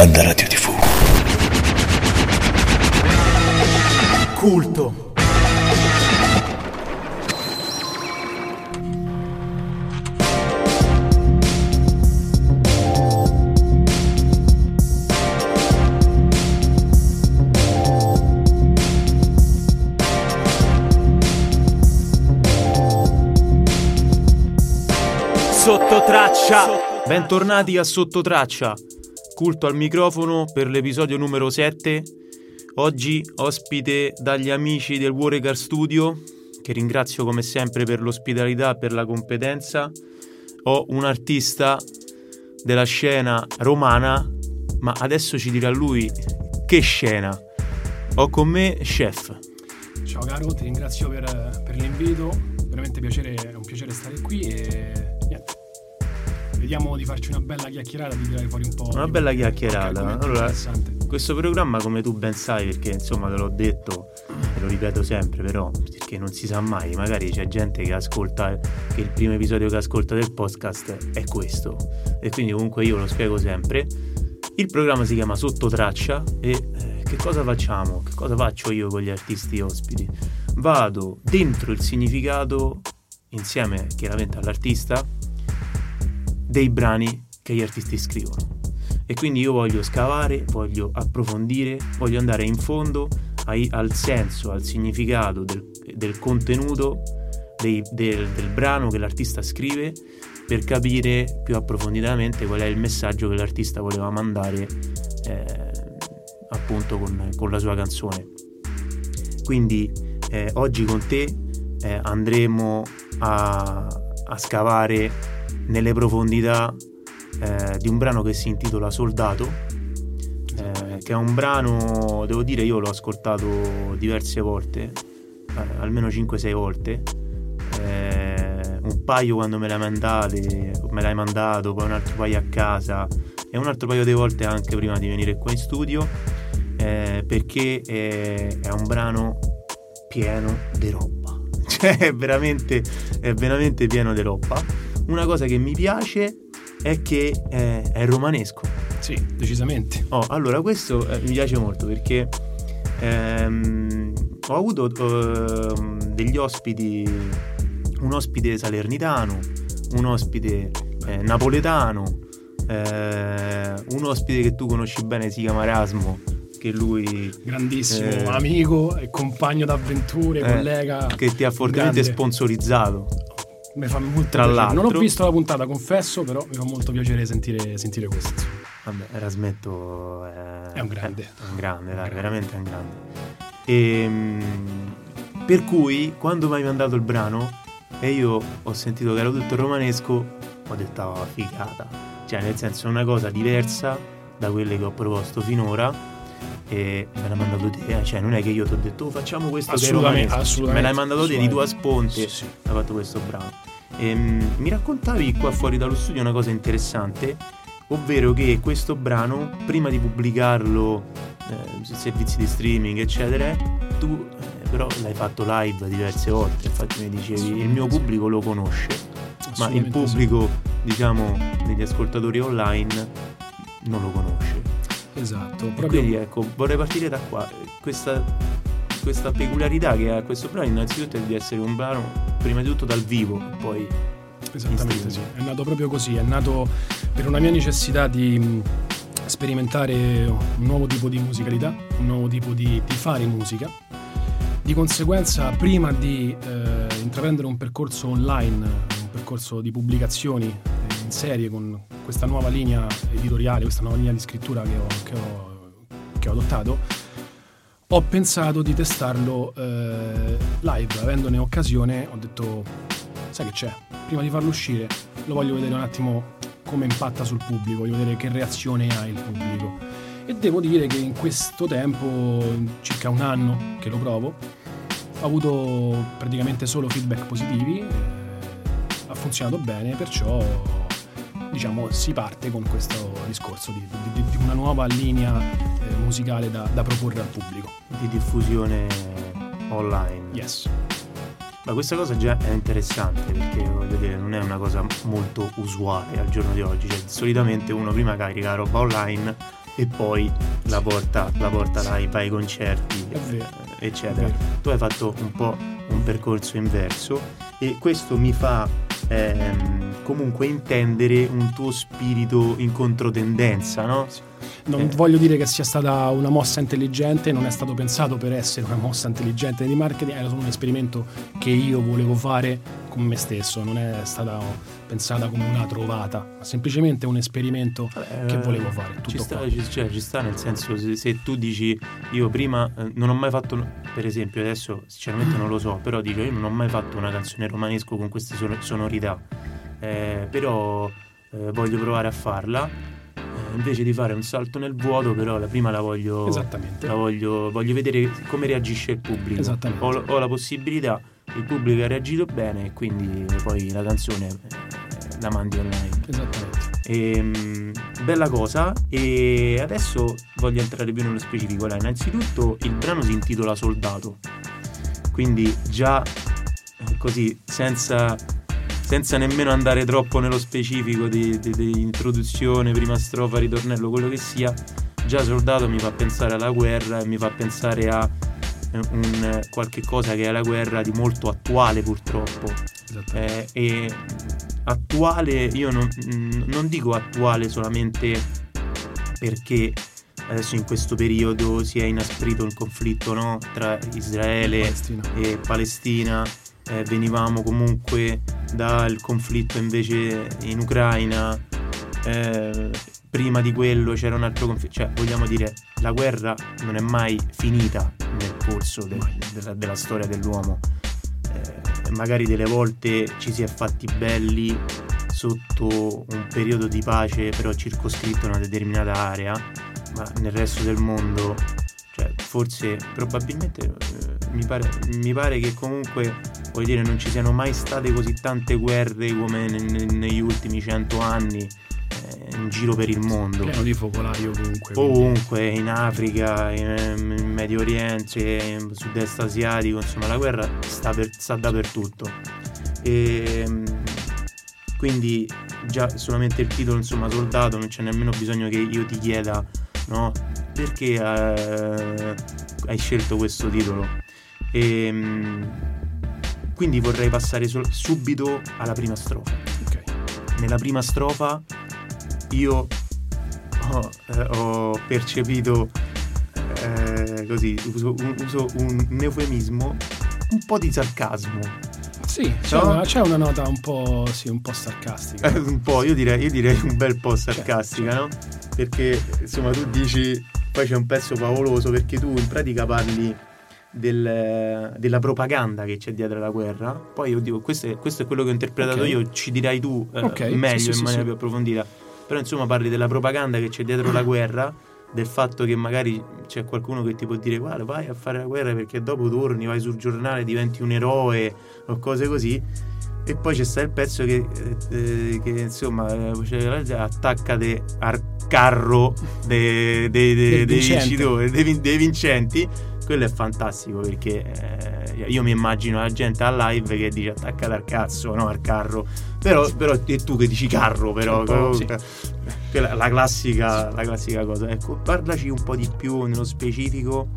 Banda Radio TV. Culto. Sottotraccia. Bentornati a Sottotraccia. Culto al microfono per l'episodio numero 7. Oggi ospite dagli amici del Warrior Studio, che ringrazio come sempre per l'ospitalità e per la competenza. Ho un artista della scena romana, ma adesso ci dirà lui che scena. Ho con me Chef. Ciao caro, ti ringrazio per, per l'invito, veramente piacere, è un piacere stare qui e niente. Vediamo di farci una bella chiacchierata, di tirare fuori un po'. Una bella chiacchierata. argomento Allora, questo programma, come tu ben sai, perché insomma te l'ho detto e lo ripeto sempre, però, perché non si sa mai, magari c'è gente che ascolta, che il primo episodio che ascolta del podcast è questo. E quindi comunque io lo spiego sempre. Il programma si chiama Sottotraccia e eh, che cosa facciamo? Che cosa faccio io con gli artisti ospiti? Vado dentro il significato, insieme chiaramente all'artista, dei brani che gli artisti scrivono. E quindi io voglio scavare, voglio approfondire, voglio andare in fondo ai- al senso, al significato del, del contenuto dei- del, del brano che l'artista scrive per capire più approfonditamente qual è il messaggio che l'artista voleva mandare eh, appunto con, con la sua canzone. Quindi eh, oggi con te eh, andremo a, a scavare nelle profondità eh, di un brano che si intitola Soldato, eh, che è un brano, devo dire, io l'ho ascoltato diverse volte, eh, almeno 5-6 volte. eh, un paio quando me l'hai mandate, me l'hai mandato, poi un altro paio a casa e un altro paio di volte anche prima di venire qua in studio eh, perché è, è un brano pieno di roba. Cioè, è veramente, è veramente pieno di roba. Una cosa che mi piace è che è, è romanesco. Sì, decisamente. Oh, allora, questo eh, mi piace molto perché ehm, ho avuto ehm, degli ospiti, un ospite salernitano, un ospite eh, napoletano, eh, un ospite che tu conosci bene si chiama Erasmo, che lui Grandissimo Eh. amico e compagno d'avventure, Eh, collega. che ti ha fortemente grande. sponsorizzato. Mi fa molto Tra piacere. l'altro- Non ho visto la puntata, confesso, però mi fa molto piacere sentire, sentire questo. Vabbè, Erasmetto è, È un grande. È un grande, dai, veramente un grande. Ehm, per cui, quando mi hai mandato il brano e io ho sentito che era tutto romanesco, ho detto, oh, figata. Cioè, nel senso, è una cosa diversa da quelle che ho proposto finora. E me l'ha mandato te, eh, cioè non è che io ti ho detto "Oh, facciamo questo Assolutamente, romanesco". assolutamente, me l'hai mandato te di tua sponte Sì, sì. hai fatto questo brano. Ehm, mi raccontavi qua fuori dallo studio una cosa interessante, ovvero che questo brano, prima di pubblicarlo eh, servizi di streaming, eccetera, tu eh, però l'hai fatto live diverse volte, infatti mi dicevi il mio pubblico lo conosce, ma il pubblico, diciamo, degli ascoltatori online non lo conosce. Esatto, proprio quindi ecco, vorrei partire da qua. Questa, questa peculiarità che ha questo brano innanzitutto è di essere un brano prima di tutto dal vivo poi Esattamente sì, è nato proprio così, è nato per una mia necessità di sperimentare un nuovo tipo di musicalità, un nuovo tipo di, di fare musica. Di conseguenza, prima di eh, intraprendere un percorso online, un percorso di pubblicazioni in serie con questa nuova linea editoriale, questa nuova linea di scrittura che ho, che ho- che ho adottato, ho pensato di testarlo eh, live, avendone occasione, ho detto, sai che c'è, prima di farlo uscire lo voglio vedere un attimo come impatta sul pubblico, voglio vedere che reazione ha il pubblico. E devo dire che in questo tempo, circa un anno che lo provo, ho avuto praticamente solo feedback positivi, eh, ha funzionato bene, perciò diciamo si parte con questo discorso di, di- di una nuova linea eh, musicale da, da proporre al pubblico. di diffusione online. Yes. Ma questa cosa già è interessante perché voglio dire, non è una cosa molto usuale al giorno di oggi. Cioè, solitamente uno prima carica la roba online e poi la porta, la porta live ai concerti, eccetera. Tu hai fatto un po' un percorso inverso e questo mi fa ehm, comunque intendere un tuo spirito in controtendenza, no? Non eh. voglio dire che sia stata una mossa intelligente, non è stato pensato per essere una mossa intelligente di marketing, era solo un esperimento che io volevo fare con me stesso, non è stata pensata come una trovata, ma semplicemente un esperimento eh, che volevo fare. ci, sta, ci, cioè, ci, sta, nel senso, se, se, tu dici io prima eh, non ho mai fatto, per esempio, adesso sinceramente non lo so, però dico io non ho mai fatto una canzone romanesco con queste sonorità, eh, però eh, voglio provare a farla invece di fare un salto nel vuoto, però la prima la voglio. Esattamente. La voglio, voglio vedere come reagisce il pubblico. Esattamente. Ho, ho, la possibilità, il pubblico ha reagito bene e quindi poi la canzone eh, la mandi online. Esattamente. Ehm, bella cosa. E adesso voglio entrare più nello specifico. Là. Innanzitutto il brano si intitola Soldato. Quindi già eh, così, senza senza nemmeno andare troppo nello specifico di, di, di, introduzione, prima strofa, ritornello, quello che sia, già Soldato mi fa pensare alla guerra e mi fa pensare a un, qualche cosa che è la guerra di molto attuale purtroppo. Eh, e attuale, io non, non dico attuale solamente perché adesso in questo periodo si è inasprito il conflitto no? tra Israele Palestina. e Palestina eh, venivamo comunque dal conflitto invece in Ucraina, eh, prima di quello c'era un altro conflitto, cioè vogliamo dire la guerra non è mai finita nel corso de- de- della storia dell'uomo, eh, magari delle volte ci si è fatti belli sotto un periodo di pace però circoscritto in una determinata area, ma nel resto del mondo cioè, forse probabilmente eh, mi, pare, mi, pare, che comunque dire non ci siano mai state così tante guerre come ne, ne, negli ultimi cento anni in giro per il mondo pieno di focolai ovunque ovunque in Africa in, in, Medio Oriente in sud-est asiatico insomma la guerra sta, per, sta dappertutto e quindi già solamente il titolo insomma soldato non c'è nemmeno bisogno che io ti chieda no perché eh, hai scelto questo titolo. E, ehm, quindi vorrei passare subito alla prima strofa. Okay. Nella prima strofa io ho, eh, ho percepito eh, così, uso, uso, un eufemismo, un po' di sarcasmo. Sì, c'è, no? una, c'è una, nota un po', sì, un po sarcastica. Eh, un po', io direi, io direi, un bel po' sarcastica, certo, certo. no? Perché insomma tu dici poi c'è un pezzo favoloso perché tu in pratica parli del, della propaganda che c'è dietro la guerra. Poi io dico, questo è, questo è quello che ho interpretato okay. io, ci dirai tu eh, okay. meglio, sì, in sì, maniera sì. più approfondita. Però insomma parli della propaganda che c'è dietro la guerra, del fatto che magari c'è qualcuno che ti può dire guarda vai a fare la guerra perché dopo torni, vai sul giornale, diventi un eroe o cose così. E poi c'è sta il pezzo che, eh, che insomma eh, attaccate al carro dei, dei, dei vincitori, dei, vincenti. Quello è fantastico perché eh, io mi immagino la gente al live che dice attaccate al cazzo, no al carro. Però, però è tu che dici carro, però. Sì. La, la, classica, la classica cosa. Ecco, parlaci un po' di più nello specifico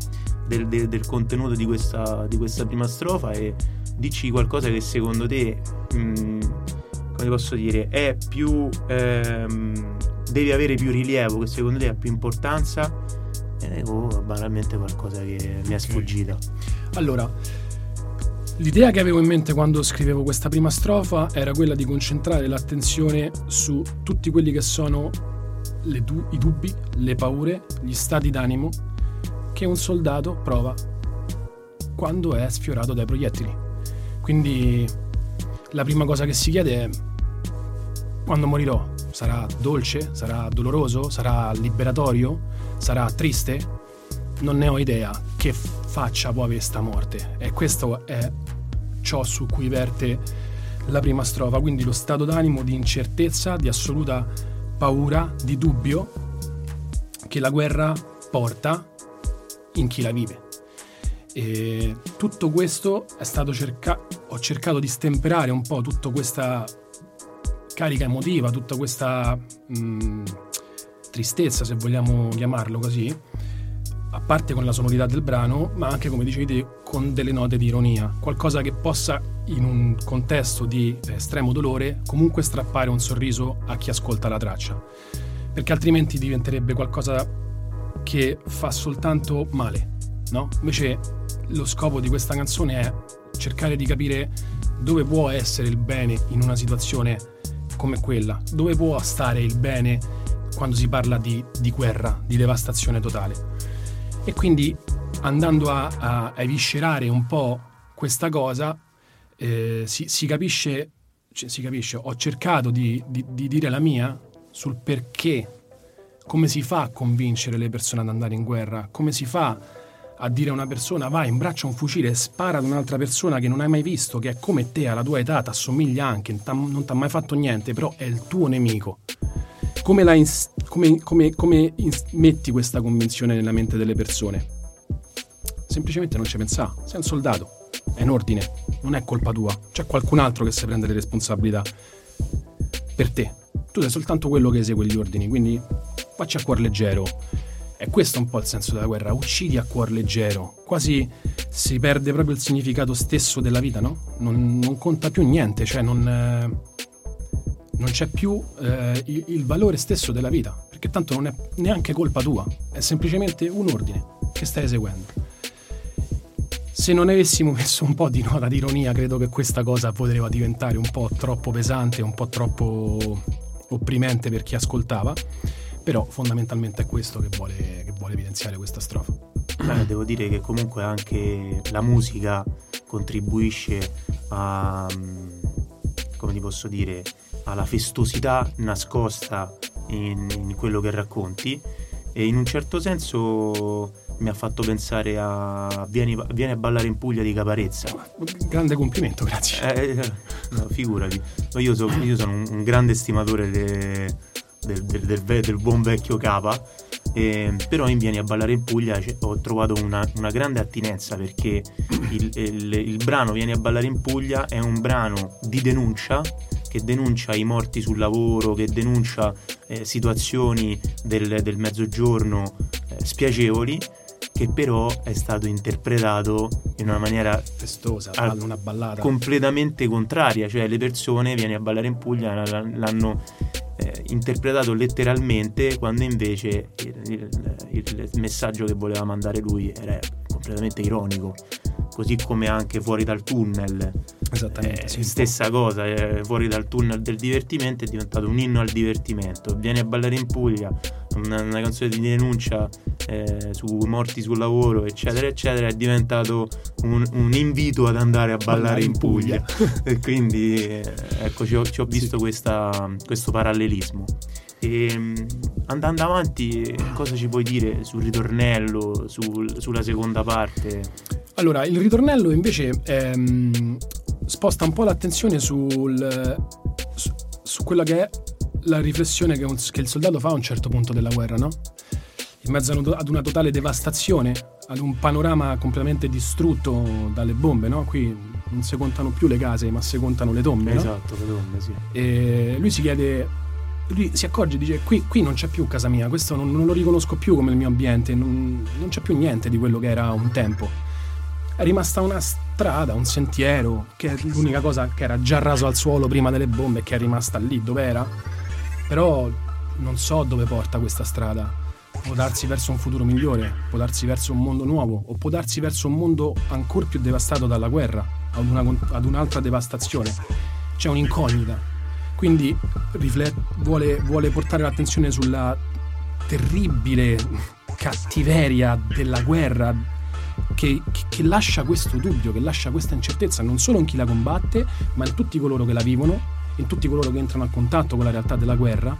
del, del, del contenuto di questa, di questa prima strofa e dici qualcosa che secondo te, mh, mm, come posso dire, è più... Ehm, devi avere più rilievo, che secondo te ha più importanza, e oh, banalmente qualcosa che mi è sfuggita. Allora, l'idea che avevo in mente quando scrivevo questa prima strofa era quella di concentrare l'attenzione su tutti quelli che sono du- i dubbi, le paure, gli stati d'animo che un soldato prova quando è sfiorato dai proiettili. Quindi la prima cosa che si chiede è quando morirò? Sarà dolce, sarà doloroso, sarà liberatorio, sarà triste? Non ne ho idea che faccia può avere sta morte e questo è ciò su cui verte la prima strofa, quindi lo stato d'animo di incertezza, di assoluta paura, di dubbio che la guerra porta in chi la vive. E tutto questo è stato cercato, ho cercato di stemperare un po' tutta questa carica emotiva, tutta questa mh, mm, tristezza, se vogliamo chiamarlo così, a parte con la sonorità del brano, ma anche, come dicevi te, con delle note di ironia, qualcosa che possa, in un contesto di estremo dolore, comunque strappare un sorriso a chi ascolta la traccia, perché altrimenti diventerebbe qualcosa che fa soltanto male, no? Invece lo scopo di questa canzone è cercare di capire dove può essere il bene in una situazione come quella, dove può stare il bene quando si parla di, di guerra, di devastazione totale. E quindi andando a, a, a eviscerare un po' questa cosa, eh, si, si, capisce, cioè, si, capisce, ho cercato di, di, di dire la mia sul perché, come si fa a convincere le persone ad andare in guerra, come si fa a dire a una persona vai, imbraccia un fucile e spara ad un'altra persona che non hai mai visto, che è come te, alla tua età, ti assomiglia anche, non ti ha mai fatto niente, però è il tuo nemico come, la ins- come, come, come ins- metti questa convinzione nella mente delle persone? Semplicemente non ci pensa. Sei un soldato, è in ordine, non è colpa tua. C'è qualcun altro che si prende le responsabilità per te. Tu sei soltanto quello che esegue gli ordini, quindi facci a cuor leggero. E questo è un po' il senso della guerra, uccidi a cuor leggero, quasi si perde proprio il significato stesso della vita, no? Non, non conta più niente, cioè non... Eh non c'è più eh, il, il, valore stesso della vita, perché tanto non è neanche colpa tua, è semplicemente un ordine che stai eseguendo. Se non avessimo messo un po' di nota di ironia, credo che questa cosa poteva diventare un po' troppo pesante, un po' troppo opprimente per chi ascoltava, però fondamentalmente è questo che vuole, che vuole evidenziare questa strofa. Beh, devo dire che comunque anche la musica contribuisce a, come ti posso dire, alla festosità nascosta in, in, quello che racconti e in un certo senso mi ha fatto pensare a vieni, vieni a ballare in Puglia di Caparezza. Grande complimento grazie. Eh, no, figurati. Io, so, io, sono un, un grande stimatore de, del, del, del, del, buon vecchio Capa eh, però in Vieni a ballare in Puglia ho trovato una, una grande attinenza perché il, il, il brano Vieni a ballare in Puglia è un brano di denuncia che denuncia i morti sul lavoro, che denuncia eh, situazioni del, del mezzogiorno eh, spiacevoli, che però è stato interpretato in una maniera festosa, al, una ballata completamente contraria, cioè le persone vieni a ballare in Puglia l'hanno eh, interpretato letteralmente quando invece il, il, il, messaggio che voleva mandare lui era completamente ironico così come anche fuori dal tunnel. Esattamente. Eh, sì, stessa cosa, eh, fuori dal tunnel del divertimento è diventato un inno al divertimento. Vieni a ballare in Puglia, una, una canzone di denuncia eh, su morti sul lavoro, eccetera, eccetera, è diventato un, un invito ad andare a ballare in Puglia. e quindi eh, ecco, ci ho, ci ho visto sì. questa, questo parallelismo. E, ehm, andando avanti, cosa ci puoi dire sul ritornello, sul, sulla seconda parte? Allora, il ritornello invece ehm, sposta un po' l'attenzione sul, su, su, quella che è la riflessione che, un, che, il soldato fa a un certo punto della guerra, no? In mezzo ad una totale devastazione, ad un panorama completamente distrutto dalle bombe, no? Qui non si contano più le case, ma si contano le tombe, Esatto, no? le tombe, sì. E lui si chiede lui si accorge dice qui, qui, non c'è più casa mia, questo non, non, lo riconosco più come il mio ambiente, non, non c'è più niente di quello che era un tempo è rimasta una strada, un sentiero, che è l'unica cosa che era già raso al suolo prima delle bombe e che è rimasta lì dove era. Però non so dove porta questa strada. Può darsi verso un futuro migliore, può darsi verso un mondo nuovo, o può darsi verso un mondo ancora più devastato dalla guerra, ad, una, ad un'altra devastazione. C'è un'incognita. Quindi riflet- vuole, vuole portare l'attenzione sulla terribile cattiveria della guerra, che, che, lascia questo dubbio, che lascia questa incertezza non solo in chi la combatte, ma in tutti coloro che la vivono, in tutti coloro che entrano a contatto con la realtà della guerra,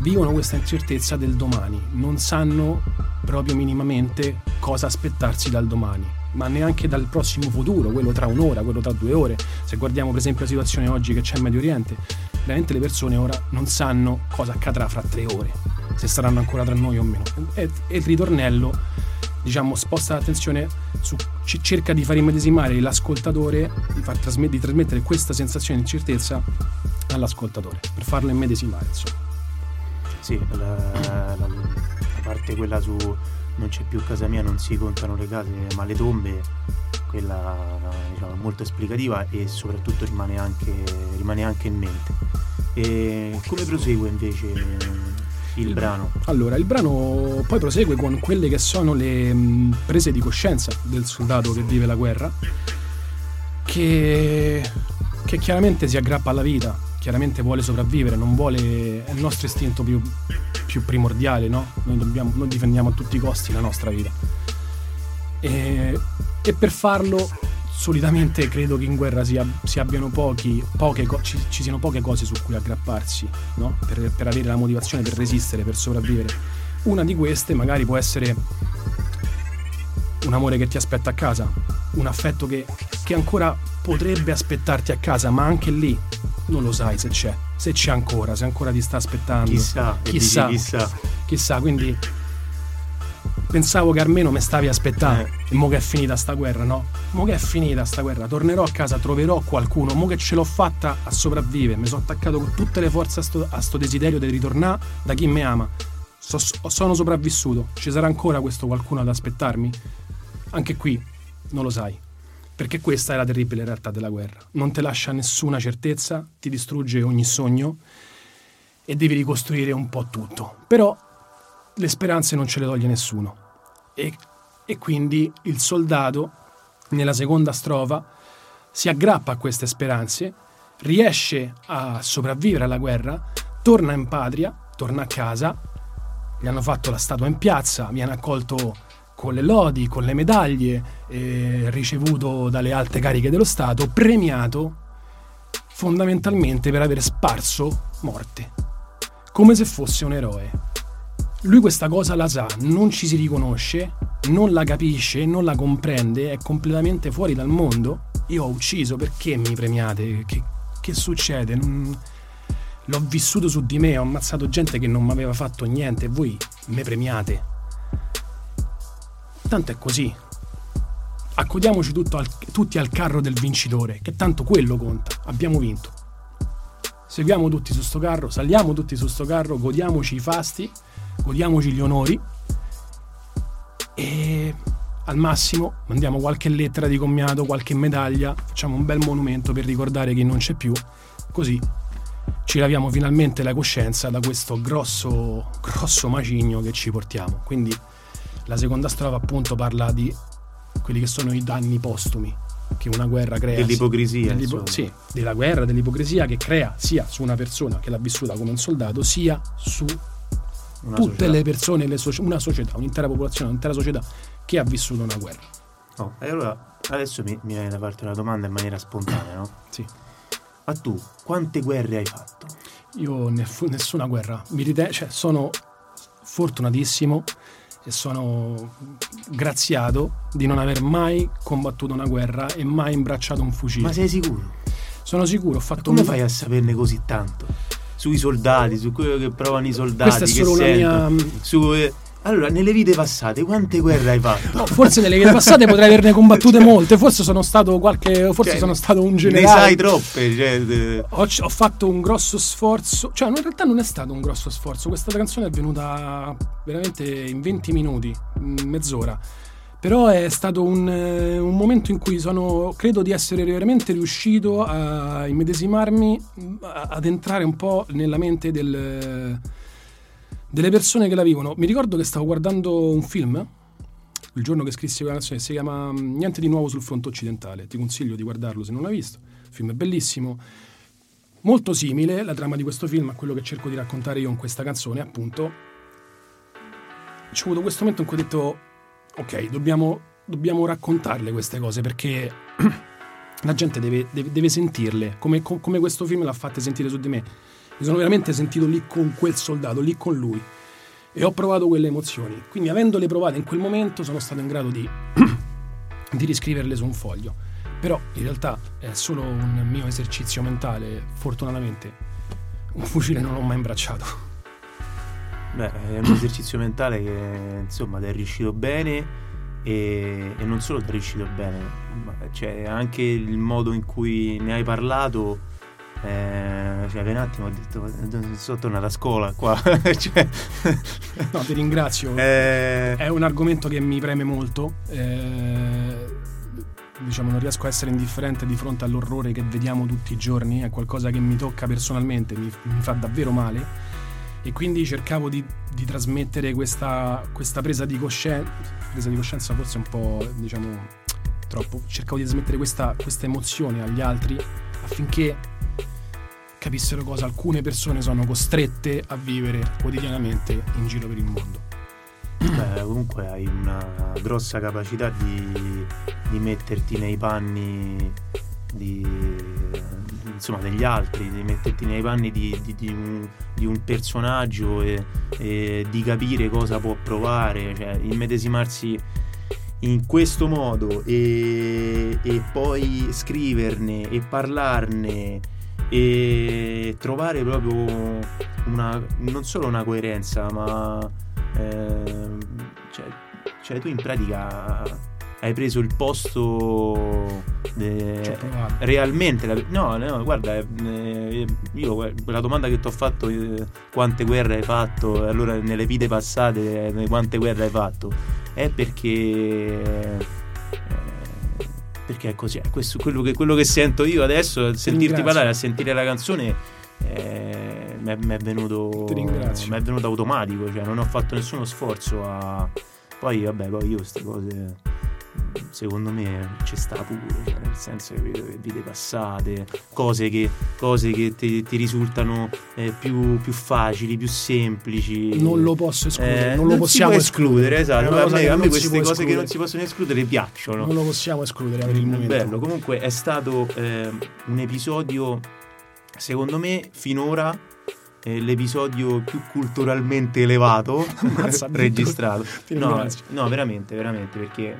vivono questa incertezza del domani, non sanno proprio minimamente cosa aspettarsi dal domani, ma neanche dal prossimo futuro, quello tra un'ora, quello tra due ore. Se guardiamo per esempio la situazione oggi che c'è in Medio Oriente, veramente le persone ora non sanno cosa accadrà fra tre ore, se saranno ancora tra noi o meno. E, il ritornello diciamo, sposta l'attenzione su, cerca di far immedesimare l'ascoltatore, di, far trasmet- di trasmettere questa sensazione di incertezza all'ascoltatore, per farlo immedesimare, insomma. Sì, la, la, la parte quella su non c'è più casa mia, non si contano le case ma le tombe, quella diciamo, molto esplicativa e soprattutto rimane anche, rimane anche in mente. E come prosegue invece il, il brano? Allora, il brano poi prosegue con quelle che sono le mh, prese di coscienza del soldato che vive la guerra, che, che chiaramente si aggrappa alla vita, chiaramente vuole sopravvivere, non vuole, è il nostro istinto più, più primordiale, no? Noi, dobbiamo, noi, difendiamo a tutti i costi la nostra vita. E, e per farlo, solitamente credo che in guerra si, si abbiano pochi, poche, ci, ci, siano poche cose su cui aggrapparsi, no? per, per avere la motivazione per resistere, per sopravvivere. Una di queste magari può essere un amore che ti aspetta a casa, un affetto che, che ancora potrebbe aspettarti a casa, ma anche lì non lo sai se c'è, se c'è ancora, se ancora ti sta aspettando. Chissà, chissà, chissà. chissà. Quindi pensavo che almeno mi stavi aspettando. Eh. E mo che è finita sta guerra, no? Mo che è finita sta guerra, tornerò a casa, troverò qualcuno, mo che ce l'ho fatta a sopravvivere, mi sono attaccato con tutte le forze a sto, a sto desiderio di ritornare da chi mi ama. So, sono sopravvissuto, ci sarà ancora questo qualcuno ad aspettarmi? Anche qui non lo sai. Perché questa è la terribile realtà della guerra. Non ti lascia nessuna certezza, ti distrugge ogni sogno e devi ricostruire un po' tutto. Però le speranze non ce le toglie nessuno. E, e quindi il soldato, nella seconda strofa, si aggrappa a queste speranze, riesce a sopravvivere alla guerra, torna in patria, torna a casa, gli hanno fatto la statua in piazza, viene accolto con le lodi, con le medaglie, eh, ricevuto dalle alte cariche dello Stato, premiato fondamentalmente per aver sparso morte, come se fosse un eroe. Lui questa cosa la sa, non ci si riconosce, non la capisce, non la comprende, è completamente fuori dal mondo. Io ho ucciso, perché mi premiate? Che, che succede? Non... L'ho vissuto su di me, ho ammazzato gente che non mi aveva fatto niente e voi mi premiate. Tanto è così. Accodiamoci al, tutti al carro del vincitore, che tanto quello conta. Abbiamo vinto. Seguiamo tutti su sto carro, saliamo tutti su sto carro, godiamoci i fasti, godiamoci gli onori e al massimo mandiamo qualche lettera di commiato, qualche medaglia, facciamo un bel monumento per ricordare chi non c'è più, così ci laviamo finalmente la coscienza da questo grosso, grosso macigno che ci portiamo. Quindi la seconda strofa appunto parla di quelli che sono i danni postumi che una guerra crea. Dell'ipocrisia. Dell'ipo- sì, della guerra, dell'ipocrisia che crea sia su una persona che l'ha vissuta come un soldato, sia su una tutte società. le persone, le so- una società, un'intera popolazione, un'intera società che ha vissuto una guerra. Oh, e allora adesso mi, mi viene da farti una domanda in maniera spontanea, no? Sì. Ma tu quante guerre hai fatto? Io nessuna guerra. Mi riten- cioè, sono fortunatissimo e sono graziato di non aver mai combattuto una guerra e mai imbracciato un fucile. Ma sei sicuro? Sono sicuro, ho fatto Ma come un... fai a saperne così tanto? Sui soldati, su quello che provano i soldati, Questa è solo una sentono, mia su eh, allora, nelle vite passate, quante guerre hai fatto? No, forse nelle vite passate potrei averne combattute molte. Forse sono stato qualche. Forse cioè, sono stato un generale. Ne sai troppe. Cioè, ho, ho, fatto un grosso sforzo. Cioè, in realtà non è stato un grosso sforzo. Questa canzone è venuta veramente in 20 minuti, mezz'ora. Però è stato un, un momento in cui sono, credo di essere veramente riuscito a immedesimarmi, ad entrare un po' nella mente del delle persone che la vivono. Mi ricordo che stavo guardando un film il giorno che scrissi quella canzone, si chiama mm, Niente di nuovo sul fronte occidentale. Ti consiglio di guardarlo se non l'hai visto. Il film è bellissimo. Molto simile la trama di questo film a quello che cerco di raccontare io in questa canzone, appunto. C'è avuto questo momento in cui ho detto: Ok, dobbiamo, dobbiamo raccontarle queste cose perché la gente deve, deve, deve sentirle, come, come questo film l'ha fatte sentire su di me mi sono veramente sentito lì con quel soldato, lì con lui e ho provato quelle emozioni. Quindi avendole provate in quel momento sono stato in grado di, di riscriverle su un foglio. Però in realtà è solo un mio esercizio mentale, fortunatamente un fucile non l'ho mai imbracciato. Beh, è un esercizio mentale che insomma ti è riuscito bene e, e non solo ti è riuscito bene, ma cioè anche il modo in cui ne hai parlato eh, cioè, per un attimo ho detto, sono tornato a scuola qua. cioè... No, ti ringrazio. Eh... È un argomento che mi preme molto. Eh, diciamo, non riesco a essere indifferente di fronte all'orrore che vediamo tutti i giorni. È qualcosa che mi tocca personalmente, mi, mi fa davvero male. E quindi cercavo di, di trasmettere questa, questa, presa di coscienza. Presa di coscienza forse un po', diciamo, troppo. Cercavo di trasmettere questa, questa emozione agli altri affinché capissero cosa alcune persone sono costrette a vivere quotidianamente in giro per il mondo. Beh, comunque hai una grossa capacità di, di metterti nei panni di, insomma, degli altri, di metterti nei panni di, di, un, un, personaggio e, e, di capire cosa può provare, cioè immedesimarsi in questo modo e, e poi scriverne e parlarne e trovare proprio una, non solo una coerenza, ma eh, cioè, cioè, tu in pratica hai preso il posto de, realmente. La, no, no, guarda, eh, io la domanda che ti ho fatto, eh, quante guerre hai fatto, allora nelle vite passate, eh, quante guerre hai fatto, è perché perché è così, è questo quello che, quello che sento io adesso, a sentirti parlare, a sentire la canzone, eh, mi è venuto, è venuto automatico, cioè non ho fatto nessuno sforzo a... Poi vabbè, poi io queste cose secondo me ci sta pure, cioè nel senso che vite passate, cose che, cose che ti, ti risultano eh, più, più, facili, più semplici. Non lo posso escludere, eh, non lo possiamo escludere, escludere. esatto. A me, a me queste cose che non si possono escludere piacciono. Non lo possiamo escludere per il momento. Bello, comunque è stato eh, un episodio, secondo me, finora l'episodio più culturalmente elevato registrato. No, no, veramente, veramente, perché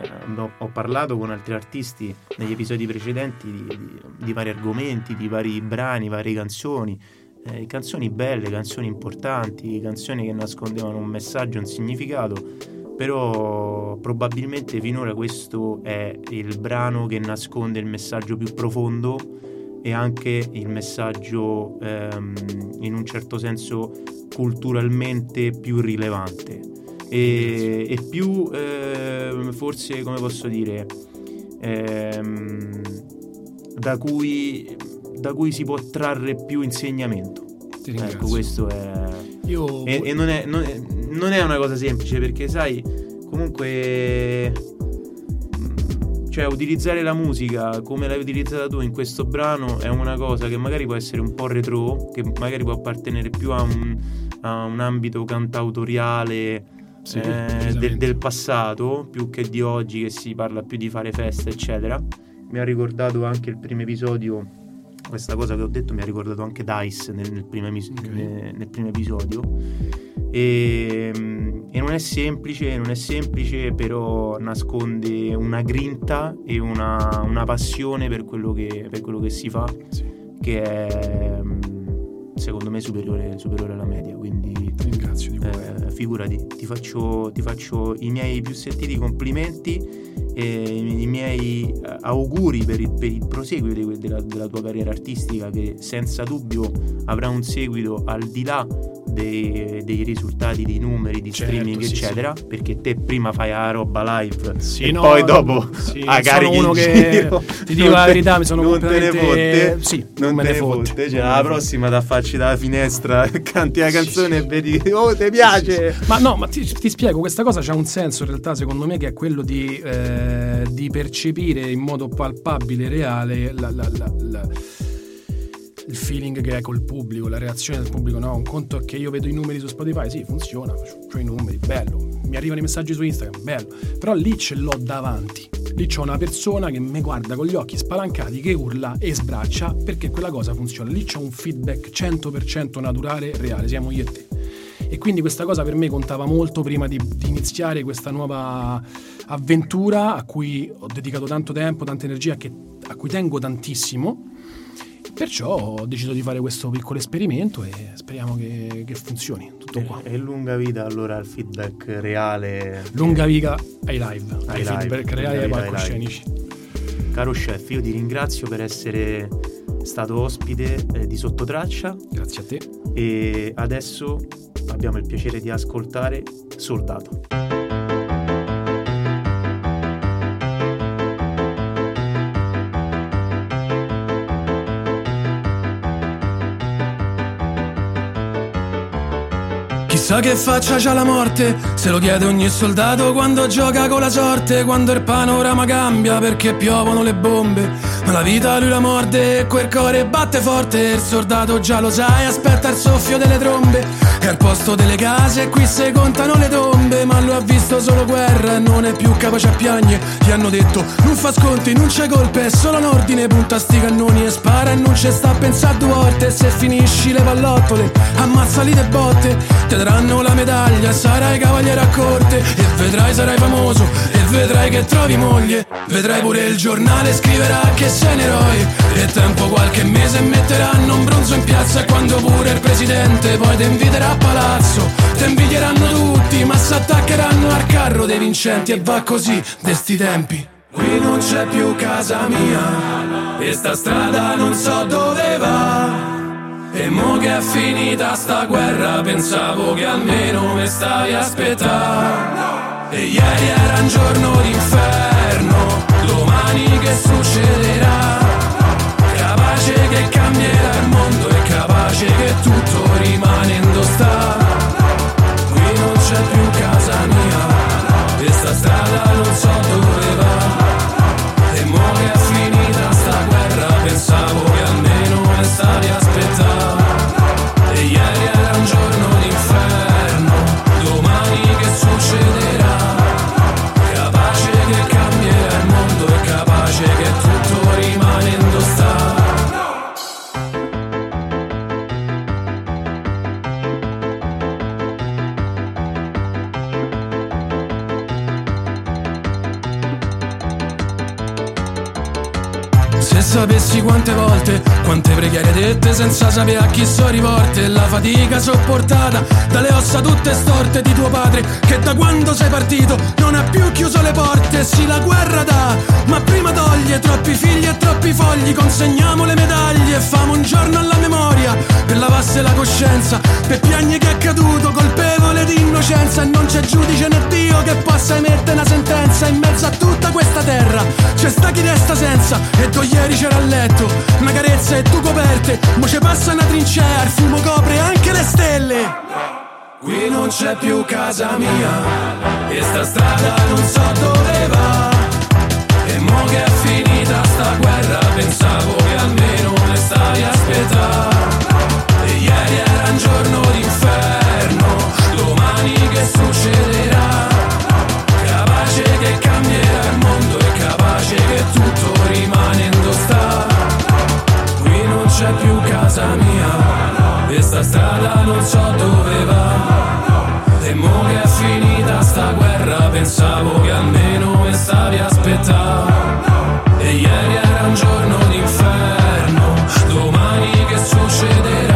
eh, ho parlato con altri artisti negli episodi precedenti di, di, di vari argomenti, di vari brani, varie canzoni. Eh, canzoni belle, canzoni importanti, canzoni che nascondevano un messaggio, un significato, però probabilmente finora questo è il brano che nasconde il messaggio più profondo e anche il messaggio ehm, in un certo senso culturalmente più rilevante. E, e più eh, forse come posso dire ehm, da, cui, da cui si può trarre più insegnamento. Ecco questo è Io... e, e non, è, non, è, non è una cosa semplice perché sai comunque cioè utilizzare la musica come l'hai utilizzata tu in questo brano è una cosa che magari può essere un po' retro, che magari può appartenere più a un, a un ambito cantautoriale sì, eh, del, del, passato, più che di oggi che si parla più di fare feste, eccetera. Mi ha ricordato anche il primo episodio, questa cosa che ho detto mi ha ricordato anche Dice nel, nel, primo, nel, nel primo, episodio. E, e, non è semplice, non è semplice, però nasconde una grinta e una, una passione per quello, che, per quello che si fa, sì. che è secondo me superiore, superiore alla media. Quindi ringrazio di cuore. Eh, figurati, ti faccio, ti faccio, i miei più sentiti complimenti i miei eh, auguri per il, per il proseguio della, della tua carriera artistica che senza dubbio avrà un seguito al di là dei, dei, risultati, dei numeri, di certo, streaming, sì, eccetera. Sì. Perché te prima fai la roba live sì, e no, poi dopo sì, a carichi uno che ti dico la verità, mi sono non completamente... te ne fotte, sì, non, non te ne fotte. fotte. Cioè, la prossima da farci dalla finestra, canti la canzone e vedi oh, ti piace. Ma no, ma ti, ti, spiego, questa cosa c'ha un senso in realtà, secondo me, che è quello di, eh, di percepire in modo palpabile, reale la, la, la il feeling che hai col pubblico, la reazione del pubblico, no, un conto è che io vedo i numeri su Spotify, sì, funziona, ho i numeri, bello, mi arrivano i messaggi su Instagram, bello, però lì ce l'ho davanti, lì c'ho una persona che mi guarda con gli occhi spalancati, che urla e sbraccia perché quella cosa funziona, lì c'ho un feedback 100% naturale, reale, siamo io e te. E quindi questa cosa per me contava molto prima di, di iniziare questa nuova avventura a cui ho dedicato tanto tempo, tanta energia, che, a cui tengo tantissimo Perciò ho deciso di fare questo piccolo esperimento e speriamo che, che funzioni. Tutto qua. E, lunga vita allora al feedback reale. Lunga vita ai live, ai, ai live, feedback reali ai palcoscenici. Caro chef, io ti ringrazio per essere stato ospite eh, di Sottotraccia. Grazie a te. E adesso abbiamo il piacere di ascoltare Soldato. Chissà che faccia c'ha la morte, se lo chiede ogni soldato quando gioca con la sorte, quando il panorama cambia perché piovono le bombe. Ma la vita lui la morde e quel cuore batte forte, il soldato già lo sai, aspetta il soffio delle trombe. E al posto delle case qui si contano le tombe, ma lui ha visto solo guerra e non è più capace a piagne. Gli hanno detto non fa sconti, non c'è colpe, è solo un ordine, punta sti cannoni e spara e non c'è sta a pensare due volte. Se finisci le pallottole, ammazzali le botte, te daranno la medaglia, sarai cavaliere a corte e vedrai sarai famoso e vedrai che trovi moglie. Vedrai pure il giornale scriverà che sei un eroe e tempo qualche mese metteranno un bronzo in piazza quando pure il presidente poi ti inviterà a palazzo. Ti invidieranno tutti ma s'attaccheranno al carro dei vincenti e va così de sti tempi. Qui non c'è più casa mia e sta strada non so dove va. E mo che è finita sta guerra pensavo che almeno mi stavi a aspettare E ieri era un giorno d'inferno, domani che succederà? Capace che cambierà il mondo e capace che tutto rimanendo sta Qui non c'è più casa mia, e sta strada non so dove va. E mo sapere a chi so rivolte La fatica sopportata dalle ossa tutte storte di tuo padre Che da quando sei partito non ha più chiuso le porte Sì la guerra dà, ma prima toglie Troppi figli e troppi fogli, consegniamo le medaglie E famo un giorno alla memoria per lavasse la coscienza Per piagne che è caduto, colpevole di innocenza E non c'è giudice né Dio che possa emettere una sentenza In mezzo c'è sta chi resta senza E tu ieri c'era a letto, una carezza e tu coperte Mo ci passa una trincea, il fumo copre anche le stelle. Qui non c'è più casa mia E sta strada non so dove va. E mo che è finita sta guerra Pensavo che almeno me stavi a aspettare E ieri era un giorno d'inferno Domani che succederà tutto rimanendo sta. Qui non c'è più casa mia E sta strada non so dove va. E mo che è finita sta guerra Pensavo che almeno me stavi a aspettare. E ieri era un giorno d'inferno Domani che succederà